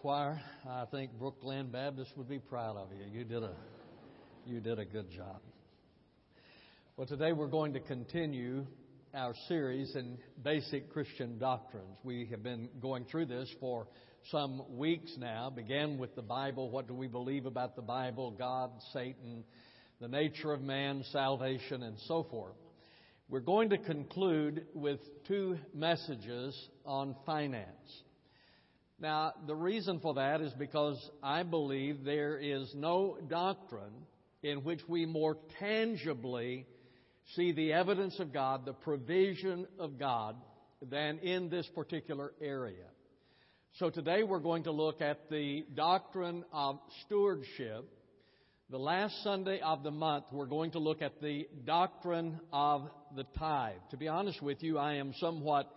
choir. I think Brookland Baptist would be proud of you. You did a you did a good job. Well, today we're going to continue our series in basic Christian doctrines. We have been going through this for some weeks now. Began with the Bible. What do we believe about the Bible? God, Satan, the nature of man, salvation, and so forth. We're going to conclude with two messages on finance. Now, the reason for that is because I believe there is no doctrine in which we more tangibly see the evidence of God, the provision of God, than in this particular area. So today we're going to look at the doctrine of stewardship. The last Sunday of the month, we're going to look at the doctrine of the tithe. To be honest with you, I am somewhat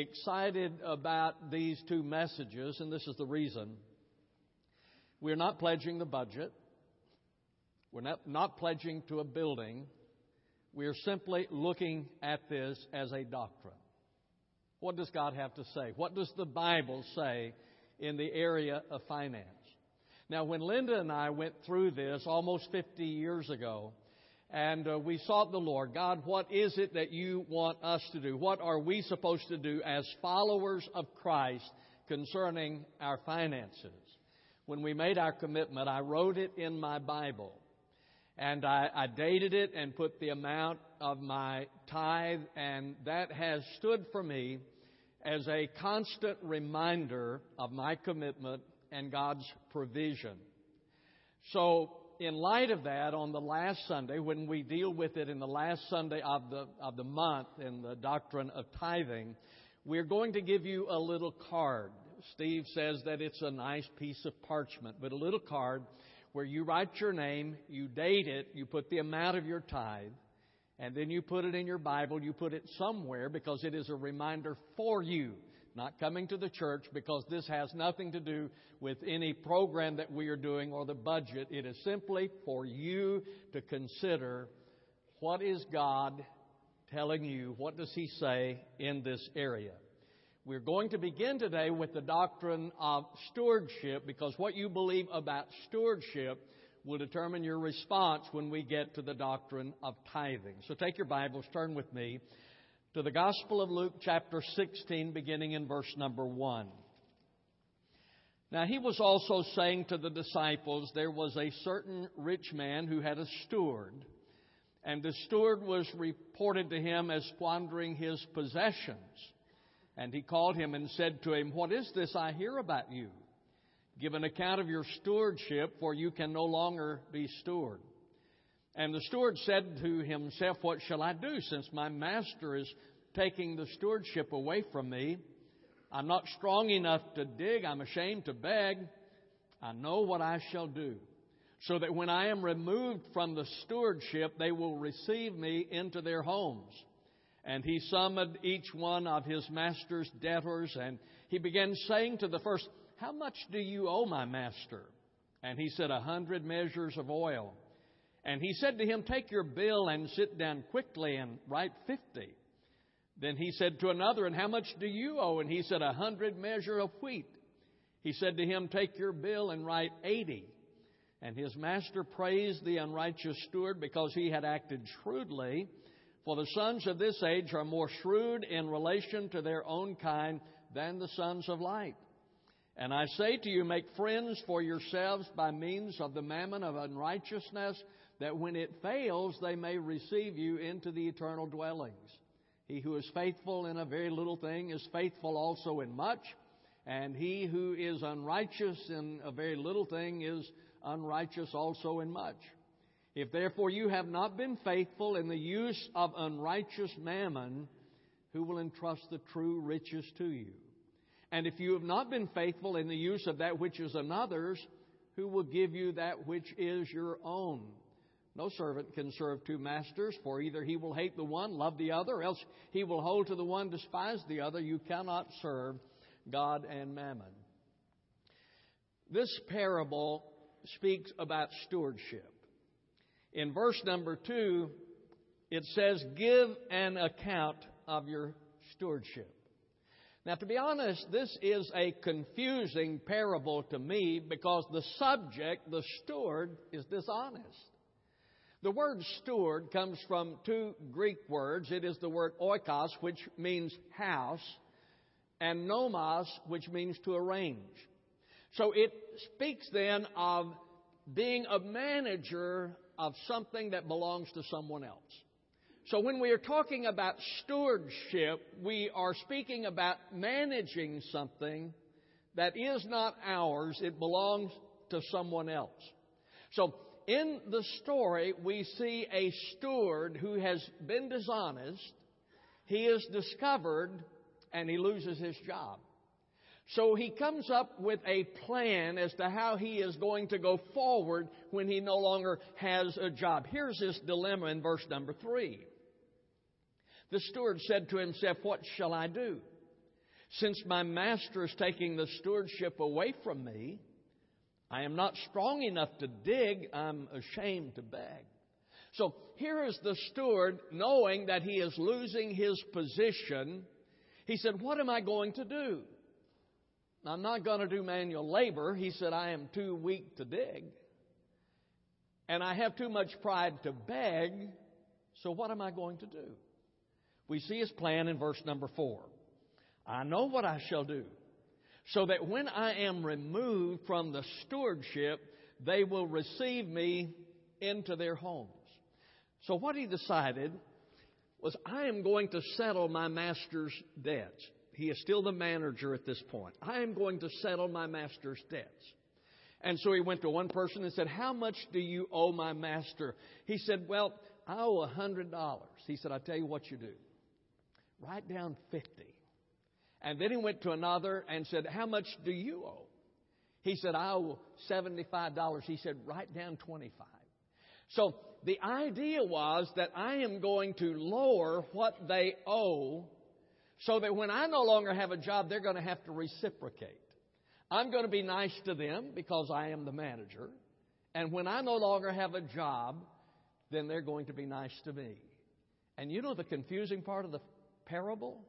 excited about these two messages, and this is the reason. We're not pledging the budget. We're not, not pledging to a building. We are simply looking at this as a doctrine. What does God have to say? What does the Bible say in the area of finance? Now, when Linda and I went through this almost 50 years ago, and uh, we sought the Lord. God, what is it that you want us to do? What are we supposed to do as followers of Christ concerning our finances? When we made our commitment, I wrote it in my Bible. And I, I dated it and put the amount of my tithe, and that has stood for me as a constant reminder of my commitment and God's provision. So in light of that, on the last Sunday, when we deal with it in the last Sunday of the, of the month in the doctrine of tithing, we're going to give you a little card. Steve says that it's a nice piece of parchment, but a little card where you write your name, you date it, you put the amount of your tithe, and then you put it in your Bible, you put it somewhere because it is a reminder for you not coming to the church because this has nothing to do with any program that we are doing or the budget. It is simply for you to consider what is God telling you? What does He say in this area? We're going to begin today with the doctrine of stewardship because what you believe about stewardship will determine your response when we get to the doctrine of tithing. So take your Bibles, turn with me to the Gospel of Luke, chapter 16, beginning in verse number 1. Now, he was also saying to the disciples, There was a certain rich man who had a steward, and the steward was reported to him as squandering his possessions. And he called him and said to him, What is this I hear about you? Give an account of your stewardship, for you can no longer be steward. And the steward said to himself, What shall I do since my master is taking the stewardship away from me? I'm not strong enough to dig. I'm ashamed to beg. I know what I shall do, so that when I am removed from the stewardship, they will receive me into their homes. And he summoned each one of his master's debtors, and he began saying to the first, How much do you owe my master? And he said, A hundred measures of oil. And he said to him, Take your bill and sit down quickly and write fifty. Then he said to another, And how much do you owe? And he said, A hundred measure of wheat. He said to him, Take your bill and write eighty. And his master praised the unrighteous steward because he had acted shrewdly. For the sons of this age are more shrewd in relation to their own kind than the sons of light. And I say to you, make friends for yourselves by means of the mammon of unrighteousness that when it fails, they may receive you into the eternal dwellings. He who is faithful in a very little thing is faithful also in much, and he who is unrighteous in a very little thing is unrighteous also in much. If therefore you have not been faithful in the use of unrighteous mammon, who will entrust the true riches to you? And if you have not been faithful in the use of that which is another's, who will give you that which is your own? No servant can serve two masters, for either he will hate the one, love the other, or else he will hold to the one, despise the other. You cannot serve God and mammon. This parable speaks about stewardship. In verse number two, it says, Give an account of your stewardship. Now, to be honest, this is a confusing parable to me because the subject, the steward, is dishonest. The word steward comes from two Greek words. It is the word oikos, which means house, and nomos, which means to arrange. So it speaks then of being a manager of something that belongs to someone else. So when we are talking about stewardship, we are speaking about managing something that is not ours, it belongs to someone else. So in the story, we see a steward who has been dishonest. He is discovered and he loses his job. So he comes up with a plan as to how he is going to go forward when he no longer has a job. Here's his dilemma in verse number three. The steward said to himself, What shall I do? Since my master is taking the stewardship away from me, I am not strong enough to dig, I'm ashamed to beg. So here is the steward knowing that he is losing his position. He said, What am I going to do? I'm not going to do manual labor. He said, I am too weak to dig. And I have too much pride to beg. So what am I going to do? We see his plan in verse number four. I know what I shall do, so that when I am removed from the stewardship, they will receive me into their homes. So what he decided was, I am going to settle my master's debts. He is still the manager at this point. I am going to settle my master's debts. And so he went to one person and said, How much do you owe my master? He said, Well, I owe a hundred dollars. He said, I tell you what you do. Write down 50. And then he went to another and said, How much do you owe? He said, I owe $75. He said, Write down 25. So the idea was that I am going to lower what they owe so that when I no longer have a job, they're going to have to reciprocate. I'm going to be nice to them because I am the manager. And when I no longer have a job, then they're going to be nice to me. And you know the confusing part of the parable?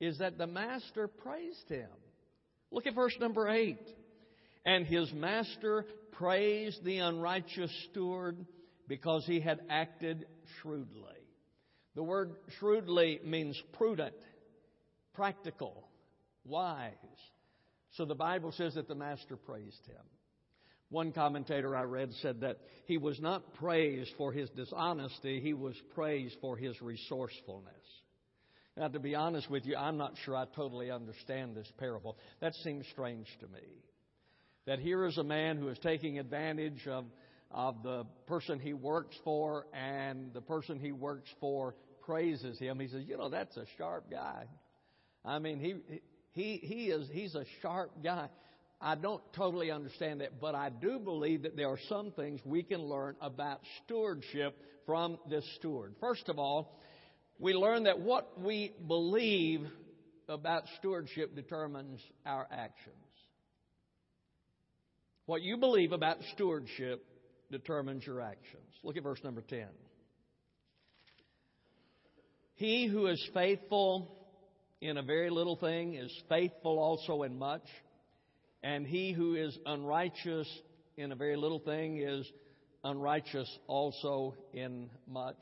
Is that the master praised him. Look at verse number 8. And his master praised the unrighteous steward because he had acted shrewdly. The word shrewdly means prudent, practical, wise. So the Bible says that the master praised him. One commentator I read said that he was not praised for his dishonesty, he was praised for his resourcefulness. Now, to be honest with you, I'm not sure I totally understand this parable. That seems strange to me. That here is a man who is taking advantage of, of the person he works for, and the person he works for praises him. He says, You know, that's a sharp guy. I mean, he, he, he is, he's a sharp guy. I don't totally understand that, but I do believe that there are some things we can learn about stewardship from this steward. First of all, we learn that what we believe about stewardship determines our actions. What you believe about stewardship determines your actions. Look at verse number 10. He who is faithful in a very little thing is faithful also in much. And he who is unrighteous in a very little thing is unrighteous also in much.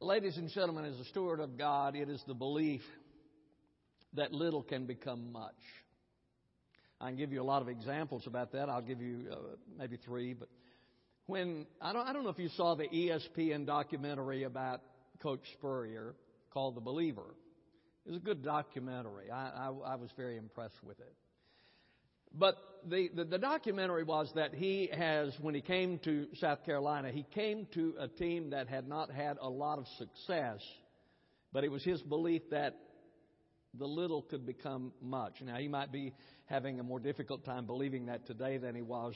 Ladies and gentlemen, as a steward of God, it is the belief that little can become much. I can give you a lot of examples about that. I'll give you uh, maybe three, but when I don't, I don't know if you saw the ESPN documentary about Coach Spurrier called The Believer. It was a good documentary. I, I, I was very impressed with it. But the, the, the, documentary was that he has, when he came to South Carolina, he came to a team that had not had a lot of success, but it was his belief that the little could become much. Now, he might be having a more difficult time believing that today than he was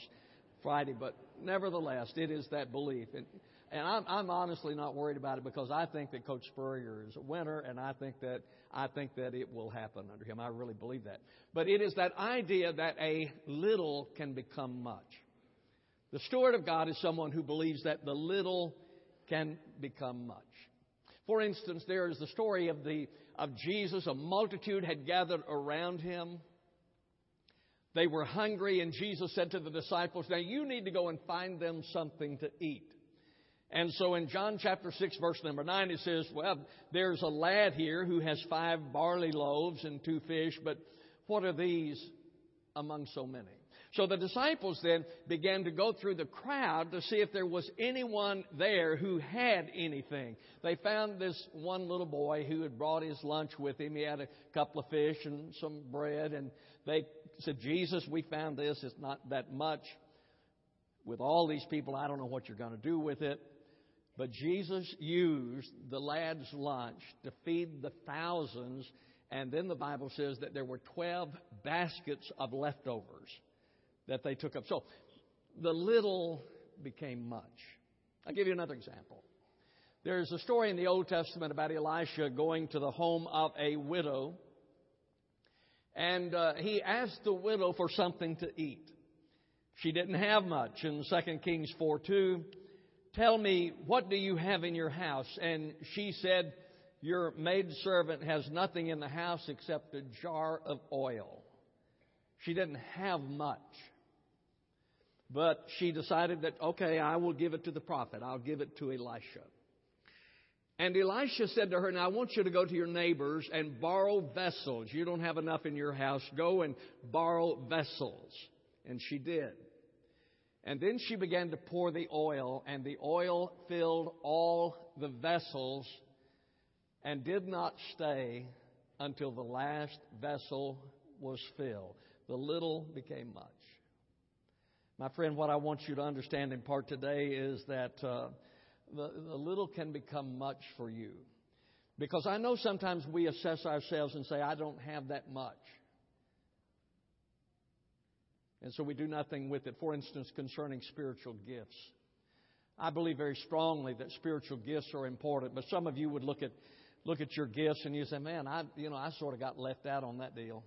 Friday, but nevertheless, it is that belief. And, and I'm, I'm honestly not worried about it because I think that Coach Spurrier is a winner, and I think that I think that it will happen under him. I really believe that. But it is that idea that a little can become much. The steward of God is someone who believes that the little can become much. For instance, there is the story of, the, of Jesus. A multitude had gathered around him. They were hungry, and Jesus said to the disciples, Now you need to go and find them something to eat. And so in John chapter 6, verse number 9, it says, Well, there's a lad here who has five barley loaves and two fish, but what are these among so many? So the disciples then began to go through the crowd to see if there was anyone there who had anything. They found this one little boy who had brought his lunch with him. He had a couple of fish and some bread, and they said, Jesus, we found this. It's not that much. With all these people, I don't know what you're going to do with it. But Jesus used the lad's lunch to feed the thousands, and then the Bible says that there were 12 baskets of leftovers that they took up. So the little became much. I'll give you another example. There's a story in the Old Testament about Elisha going to the home of a widow, and uh, he asked the widow for something to eat. She didn't have much. In 2 Kings 4 2, tell me, what do you have in your house? And she said, Your maidservant has nothing in the house except a jar of oil. She didn't have much. But she decided that, okay, I will give it to the prophet. I'll give it to Elisha. And Elisha said to her, Now I want you to go to your neighbors and borrow vessels. You don't have enough in your house. Go and borrow vessels. And she did. And then she began to pour the oil, and the oil filled all the vessels and did not stay until the last vessel was filled. The little became much. My friend, what I want you to understand in part today is that uh, the, the little can become much for you. Because I know sometimes we assess ourselves and say, I don't have that much. And so we do nothing with it. For instance, concerning spiritual gifts. I believe very strongly that spiritual gifts are important, but some of you would look at look at your gifts and you say, "Man, I you know I sort of got left out on that deal."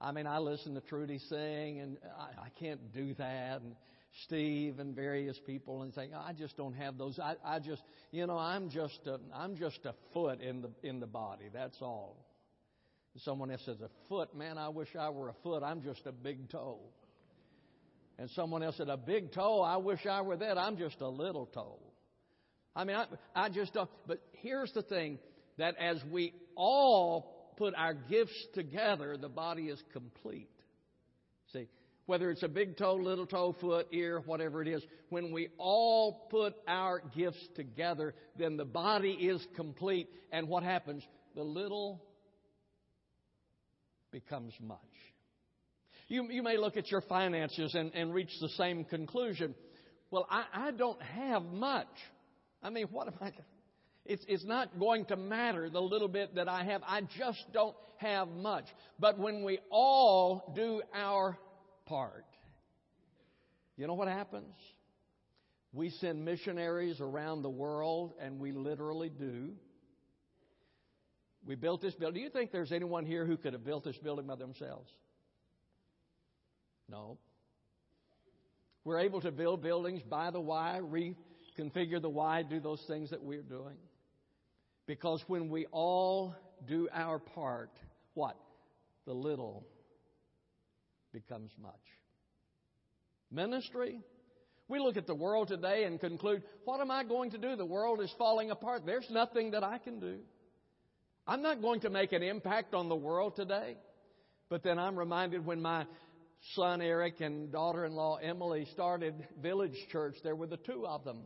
I mean, I listen to Trudy sing, and I, I can't do that. And Steve and various people, and saying, "I just don't have those." I, I just, you know, I'm just a, I'm just a foot in the in the body. That's all. Someone else says, "A foot, man. I wish I were a foot. I'm just a big toe." And someone else said, "A big toe. I wish I were that. I'm just a little toe." I mean, I, I just don't. But here's the thing: that as we all put our gifts together, the body is complete. See, whether it's a big toe, little toe, foot, ear, whatever it is, when we all put our gifts together, then the body is complete. And what happens? The little becomes much. You, you may look at your finances and, and reach the same conclusion. Well, I, I don't have much. I mean, what am I? It's, it's not going to matter the little bit that I have. I just don't have much. But when we all do our part, you know what happens? We send missionaries around the world, and we literally do. We built this building. Do you think there's anyone here who could have built this building by themselves? No. We're able to build buildings, by the why, reconfigure the why, do those things that we're doing. Because when we all do our part, what? The little becomes much. Ministry. We look at the world today and conclude, what am I going to do? The world is falling apart. There's nothing that I can do. I'm not going to make an impact on the world today. But then I'm reminded when my son Eric and daughter in law Emily started Village Church, there were the two of them.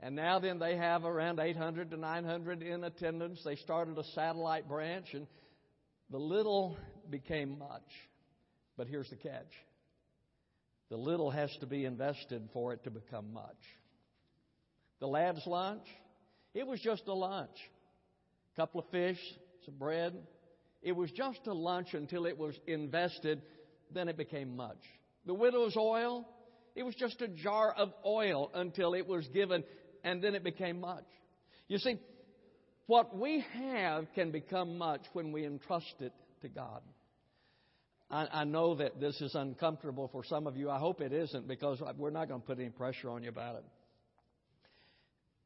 And now then they have around 800 to 900 in attendance. They started a satellite branch and the little became much. But here's the catch. The little has to be invested for it to become much. The lad's lunch, it was just a lunch. Couple of fish, some bread. It was just a lunch until it was invested, then it became much. The widow's oil, it was just a jar of oil until it was given and then it became much. You see, what we have can become much when we entrust it to God. I, I, know that this is uncomfortable for some of you. I hope it isn't because we're not going to put any pressure on you about it.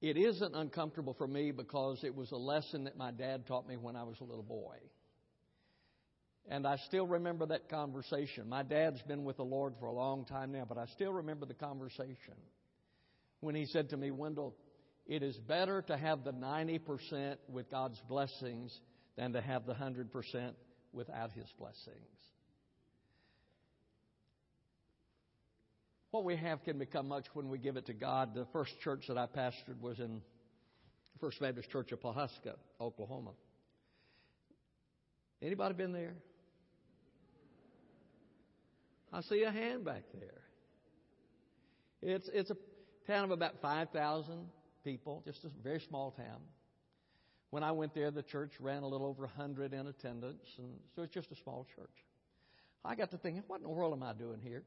It isn't uncomfortable for me because it was a lesson that my dad taught me when I was a little boy. And I still remember that conversation. My dad's been with the Lord for a long time now, but I still remember the conversation when he said to me, Wendell, it is better to have the 90% with God's blessings than to have the 100% without His blessings. What we have can become much when we give it to God. The first church that I pastored was in First Baptist Church of Pawhuska, Oklahoma. Anybody been there? I see a hand back there. It's, it's a town of about 5,000 people, just a very small town. When I went there, the church ran a little over 100 in attendance, and so it's just a small church. I got to thinking, what in the world am I doing here?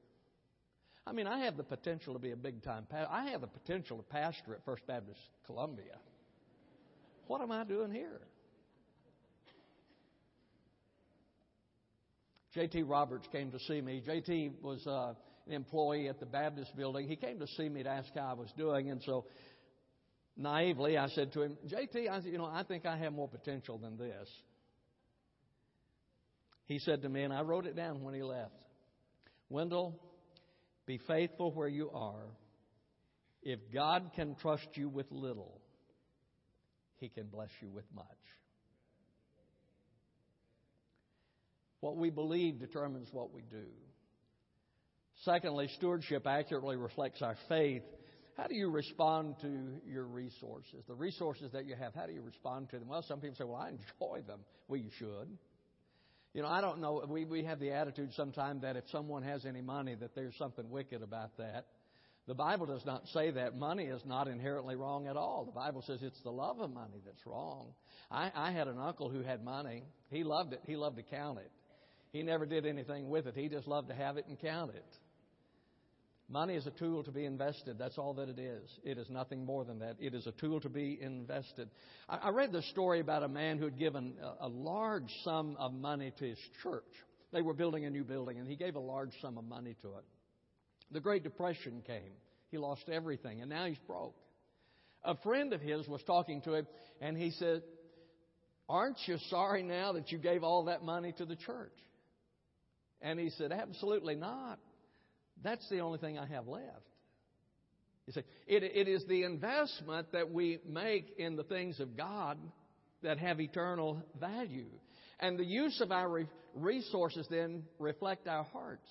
I mean, I have the potential to be a big time pastor. I have the potential to pastor at First Baptist Columbia. What am I doing here? J.T. Roberts came to see me. J.T. was uh, an employee at the Baptist building. He came to see me to ask how I was doing, and so naively I said to him, "J.T., I, you know, I think I have more potential than this." He said to me, and I wrote it down when he left. Wendell, be faithful where you are. If God can trust you with little, He can bless you with much. What we believe determines what we do. Secondly, stewardship accurately reflects our faith. How do you respond to your resources? The resources that you have, how do you respond to them? Well, some people say, well, I enjoy them. Well, you should. You know, I don't know. We, we have the attitude sometimes that if someone has any money, that there's something wicked about that. The Bible does not say that. Money is not inherently wrong at all. The Bible says it's the love of money that's wrong. I, I had an uncle who had money. He loved it. He loved to count it. He never did anything with it. He just loved to have it and count it. Money is a tool to be invested. That's all that it is. It is nothing more than that. It is a tool to be invested. I, I read the story about a man who had given a, a large sum of money to his church. They were building a new building, and he gave a large sum of money to it. The Great Depression came. He lost everything, and now he's broke. A friend of his was talking to him, and he said, Aren't you sorry now that you gave all that money to the church? And he said, Absolutely not. That's the only thing I have left. You see, it, it is the investment that we make in the things of God that have eternal value. And the use of our re- resources then reflect our hearts.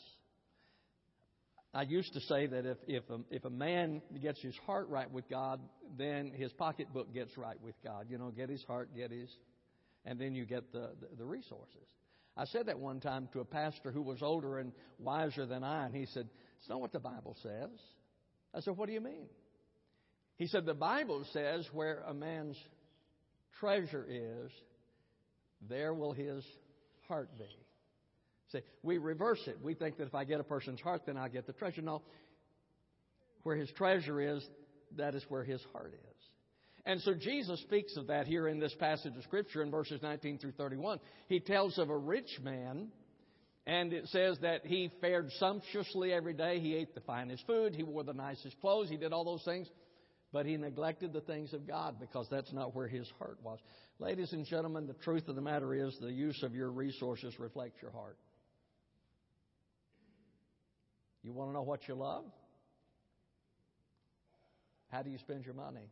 I used to say that if, if, a, if a man gets his heart right with God, then his pocketbook gets right with God. You know, get his heart, get his, and then you get the, the, the resources. I said that one time to a pastor who was older and wiser than I, and he said, It's not what the Bible says. I said, What do you mean? He said, The Bible says where a man's treasure is, there will his heart be. See, we reverse it. We think that if I get a person's heart, then I get the treasure. No. Where his treasure is, that is where his heart is. And so Jesus speaks of that here in this passage of Scripture in verses 19 through 31. He tells of a rich man, and it says that he fared sumptuously every day. He ate the finest food, he wore the nicest clothes, he did all those things, but he neglected the things of God because that's not where his heart was. Ladies and gentlemen, the truth of the matter is the use of your resources reflects your heart. You want to know what you love? How do you spend your money?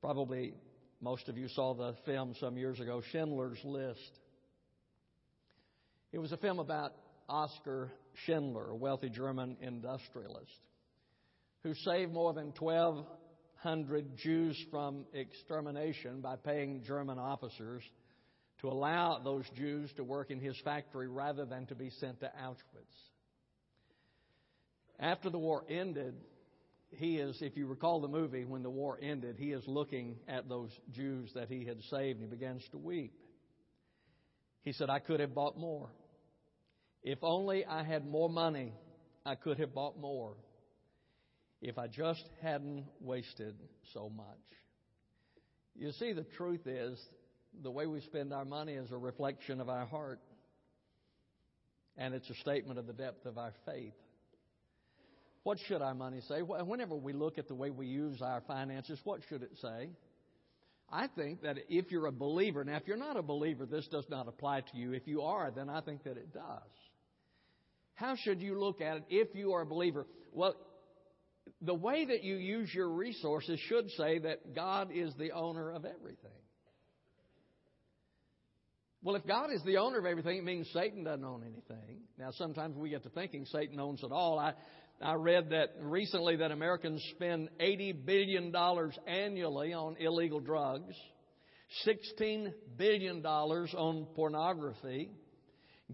Probably most of you saw the film some years ago, Schindler's List. It was a film about Oskar Schindler, a wealthy German industrialist, who saved more than 1,200 Jews from extermination by paying German officers to allow those Jews to work in his factory rather than to be sent to Auschwitz. After the war ended, he is, if you recall the movie, when the war ended, he is looking at those Jews that he had saved and he begins to weep. He said, I could have bought more. If only I had more money, I could have bought more. If I just hadn't wasted so much. You see, the truth is, the way we spend our money is a reflection of our heart, and it's a statement of the depth of our faith. What should our money say? Whenever we look at the way we use our finances, what should it say? I think that if you're a believer, now if you're not a believer, this does not apply to you. If you are, then I think that it does. How should you look at it if you are a believer? Well, the way that you use your resources should say that God is the owner of everything. Well, if God is the owner of everything, it means Satan doesn't own anything. Now, sometimes we get to thinking Satan owns it all. I, I read that recently that Americans spend $80 billion annually on illegal drugs, $16 billion on pornography,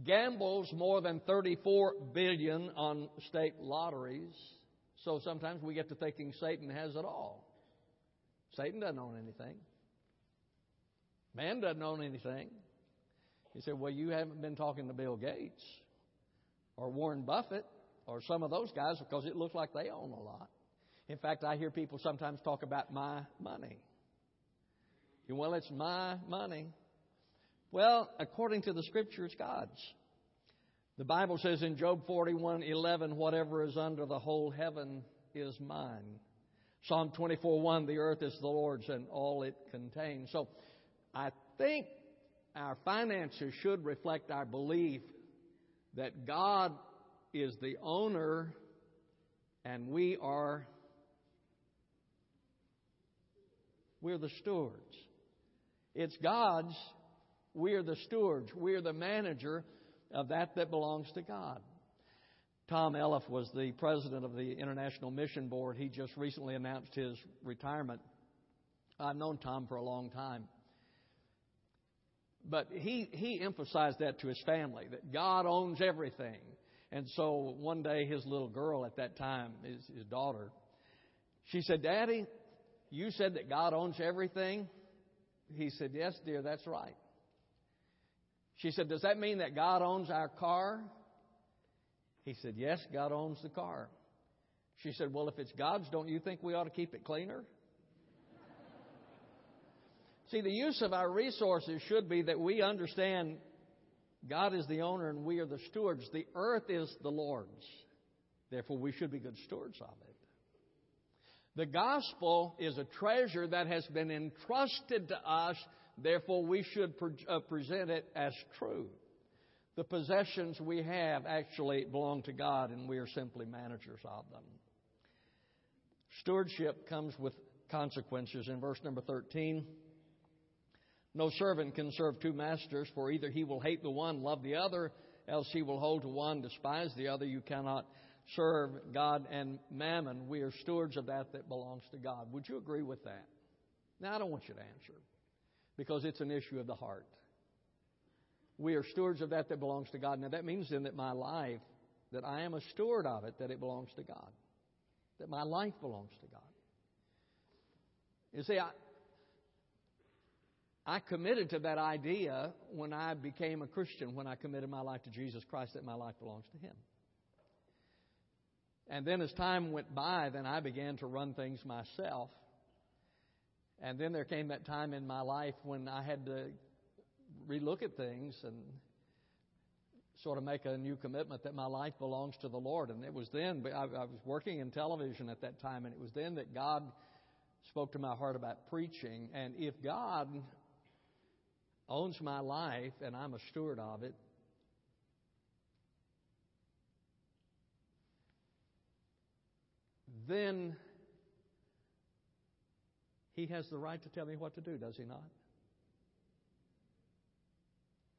gambles more than 34 billion on state lotteries. So sometimes we get to thinking Satan has it all. Satan doesn't own anything. Man doesn't own anything. He said, Well, you haven't been talking to Bill Gates or Warren Buffett or some of those guys because it looks like they own a lot. In fact, I hear people sometimes talk about my money. Well, it's my money. Well, according to the scripture, it's God's. The Bible says in Job 41:11, whatever is under the whole heaven is mine. Psalm 24:1, the earth is the Lord's and all it contains. So I think our finances should reflect our belief that God is the owner and we are we're the stewards. It's God's, we're the stewards, we're the manager of that that belongs to God. Tom Elliff was the president of the International Mission Board. He just recently announced his retirement. I've known Tom for a long time. But he, he emphasized that to his family, that God owns everything. And so one day his little girl at that time, his, his daughter, she said, Daddy, you said that God owns everything? He said, Yes, dear, that's right. She said, Does that mean that God owns our car? He said, Yes, God owns the car. She said, Well, if it's God's, don't you think we ought to keep it cleaner? See, the use of our resources should be that we understand God is the owner and we are the stewards. The earth is the Lord's. Therefore, we should be good stewards of it. The gospel is a treasure that has been entrusted to us. Therefore, we should pre- uh, present it as true. The possessions we have actually belong to God, and we are simply managers of them. Stewardship comes with consequences. In verse number 13, no servant can serve two masters, for either he will hate the one, love the other, else he will hold to one, despise the other. You cannot serve God and mammon. We are stewards of that that belongs to God. Would you agree with that? Now, I don't want you to answer because it's an issue of the heart. We are stewards of that that belongs to God. Now, that means then that my life, that I am a steward of it, that it belongs to God. That my life belongs to God. You see, I, I committed to that idea when I became a Christian, when I committed my life to Jesus Christ, that my life belongs to Him. And then as time went by, then I began to run things myself. And then there came that time in my life when I had to relook at things and sort of make a new commitment that my life belongs to the Lord. And it was then, I, I was working in television at that time, and it was then that God spoke to my heart about preaching. And if God owns my life and I'm a steward of it, then he has the right to tell me what to do, does he not?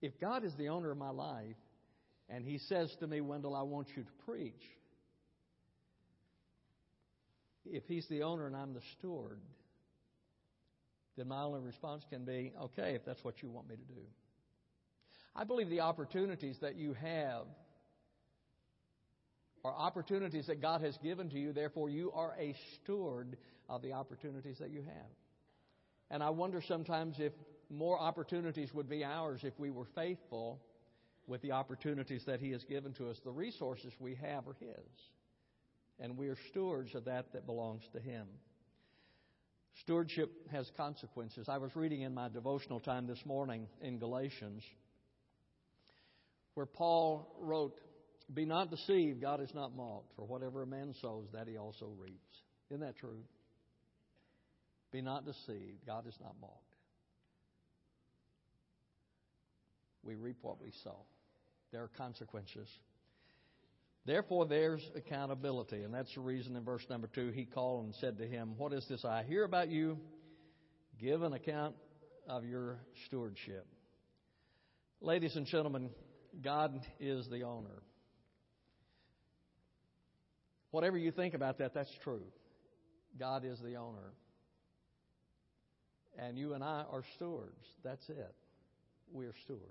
If God is the owner of my life and he says to me, Wendell, I want you to preach, if he's the owner and I'm the steward, then my only response can be, okay, if that's what you want me to do. I believe the opportunities that you have are opportunities that God has given to you, therefore, you are a steward of the opportunities that you have. And I wonder sometimes if more opportunities would be ours if we were faithful with the opportunities that He has given to us. The resources we have are His. And we are stewards of that that belongs to Him. Stewardship has consequences. I was reading in my devotional time this morning in Galatians where Paul wrote Be not deceived, God is not mocked, for whatever a man sows, that he also reaps. Isn't that true? Be not deceived, God is not mocked. We reap what we sow. There are consequences. Therefore, there's accountability. And that's the reason in verse number two, he called and said to him, What is this I hear about you? Give an account of your stewardship. Ladies and gentlemen, God is the owner. Whatever you think about that, that's true. God is the owner. And you and I are stewards. That's it. We are stewards.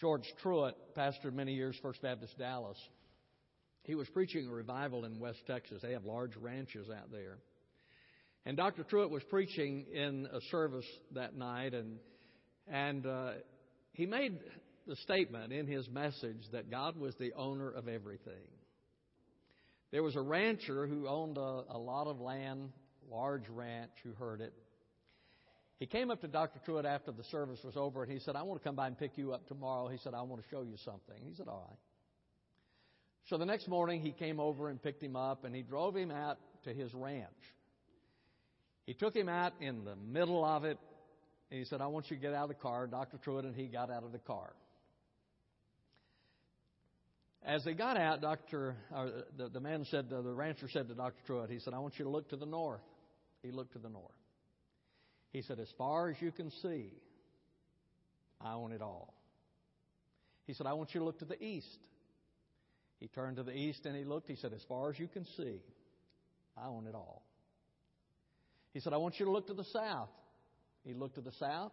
George Truett pastored many years First Baptist Dallas. He was preaching a revival in West Texas. They have large ranches out there. And Dr. Truett was preaching in a service that night, and and uh, he made the statement in his message that God was the owner of everything. There was a rancher who owned a, a lot of land, large ranch, who heard it. He came up to Dr. Truett after the service was over and he said, I want to come by and pick you up tomorrow. He said, I want to show you something. He said, All right. So the next morning he came over and picked him up and he drove him out to his ranch. He took him out in the middle of it and he said, I want you to get out of the car. Dr. Truett and he got out of the car. As they got out, Dr. Uh, the, the man said, the rancher said to Dr. Truett, he said, I want you to look to the north. He looked to the north. He said, As far as you can see, I own it all. He said, I want you to look to the east. He turned to the east and he looked. He said, As far as you can see, I own it all. He said, I want you to look to the south. He looked to the south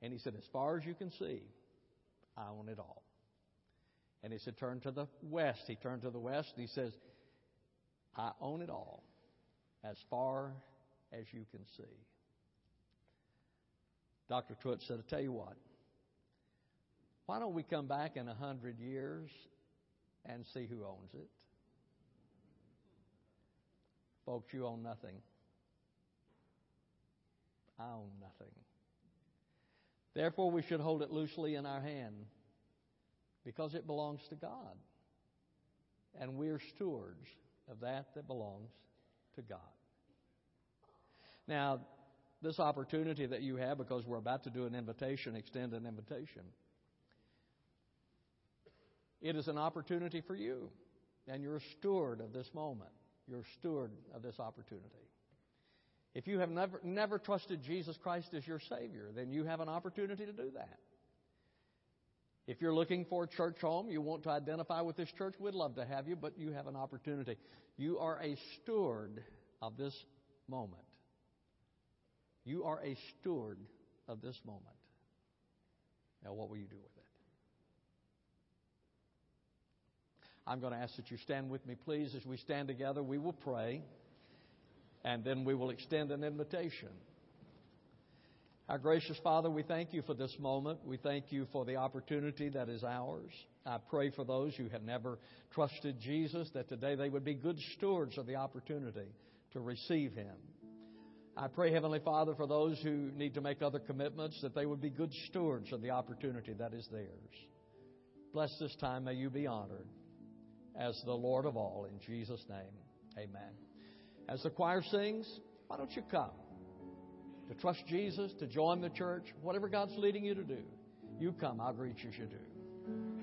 and he said, As far as you can see, I own it all. And he said, Turn to the west. He turned to the west and he says, I own it all as far as you can see. Dr. Truett said, I tell you what, why don't we come back in a hundred years and see who owns it? Folks, you own nothing. I own nothing. Therefore, we should hold it loosely in our hand because it belongs to God. And we're stewards of that that belongs to God. Now, this opportunity that you have because we're about to do an invitation, extend an invitation. It is an opportunity for you, and you're a steward of this moment. You're a steward of this opportunity. If you have never, never trusted Jesus Christ as your Savior, then you have an opportunity to do that. If you're looking for a church home, you want to identify with this church, we'd love to have you, but you have an opportunity. You are a steward of this moment. You are a steward of this moment. Now, what will you do with it? I'm going to ask that you stand with me, please. As we stand together, we will pray, and then we will extend an invitation. Our gracious Father, we thank you for this moment. We thank you for the opportunity that is ours. I pray for those who have never trusted Jesus that today they would be good stewards of the opportunity to receive Him. I pray, Heavenly Father, for those who need to make other commitments, that they would be good stewards of the opportunity that is theirs. Bless this time. May you be honored as the Lord of all. In Jesus' name, amen. As the choir sings, why don't you come to trust Jesus, to join the church, whatever God's leading you to do? You come. I'll greet you as you do.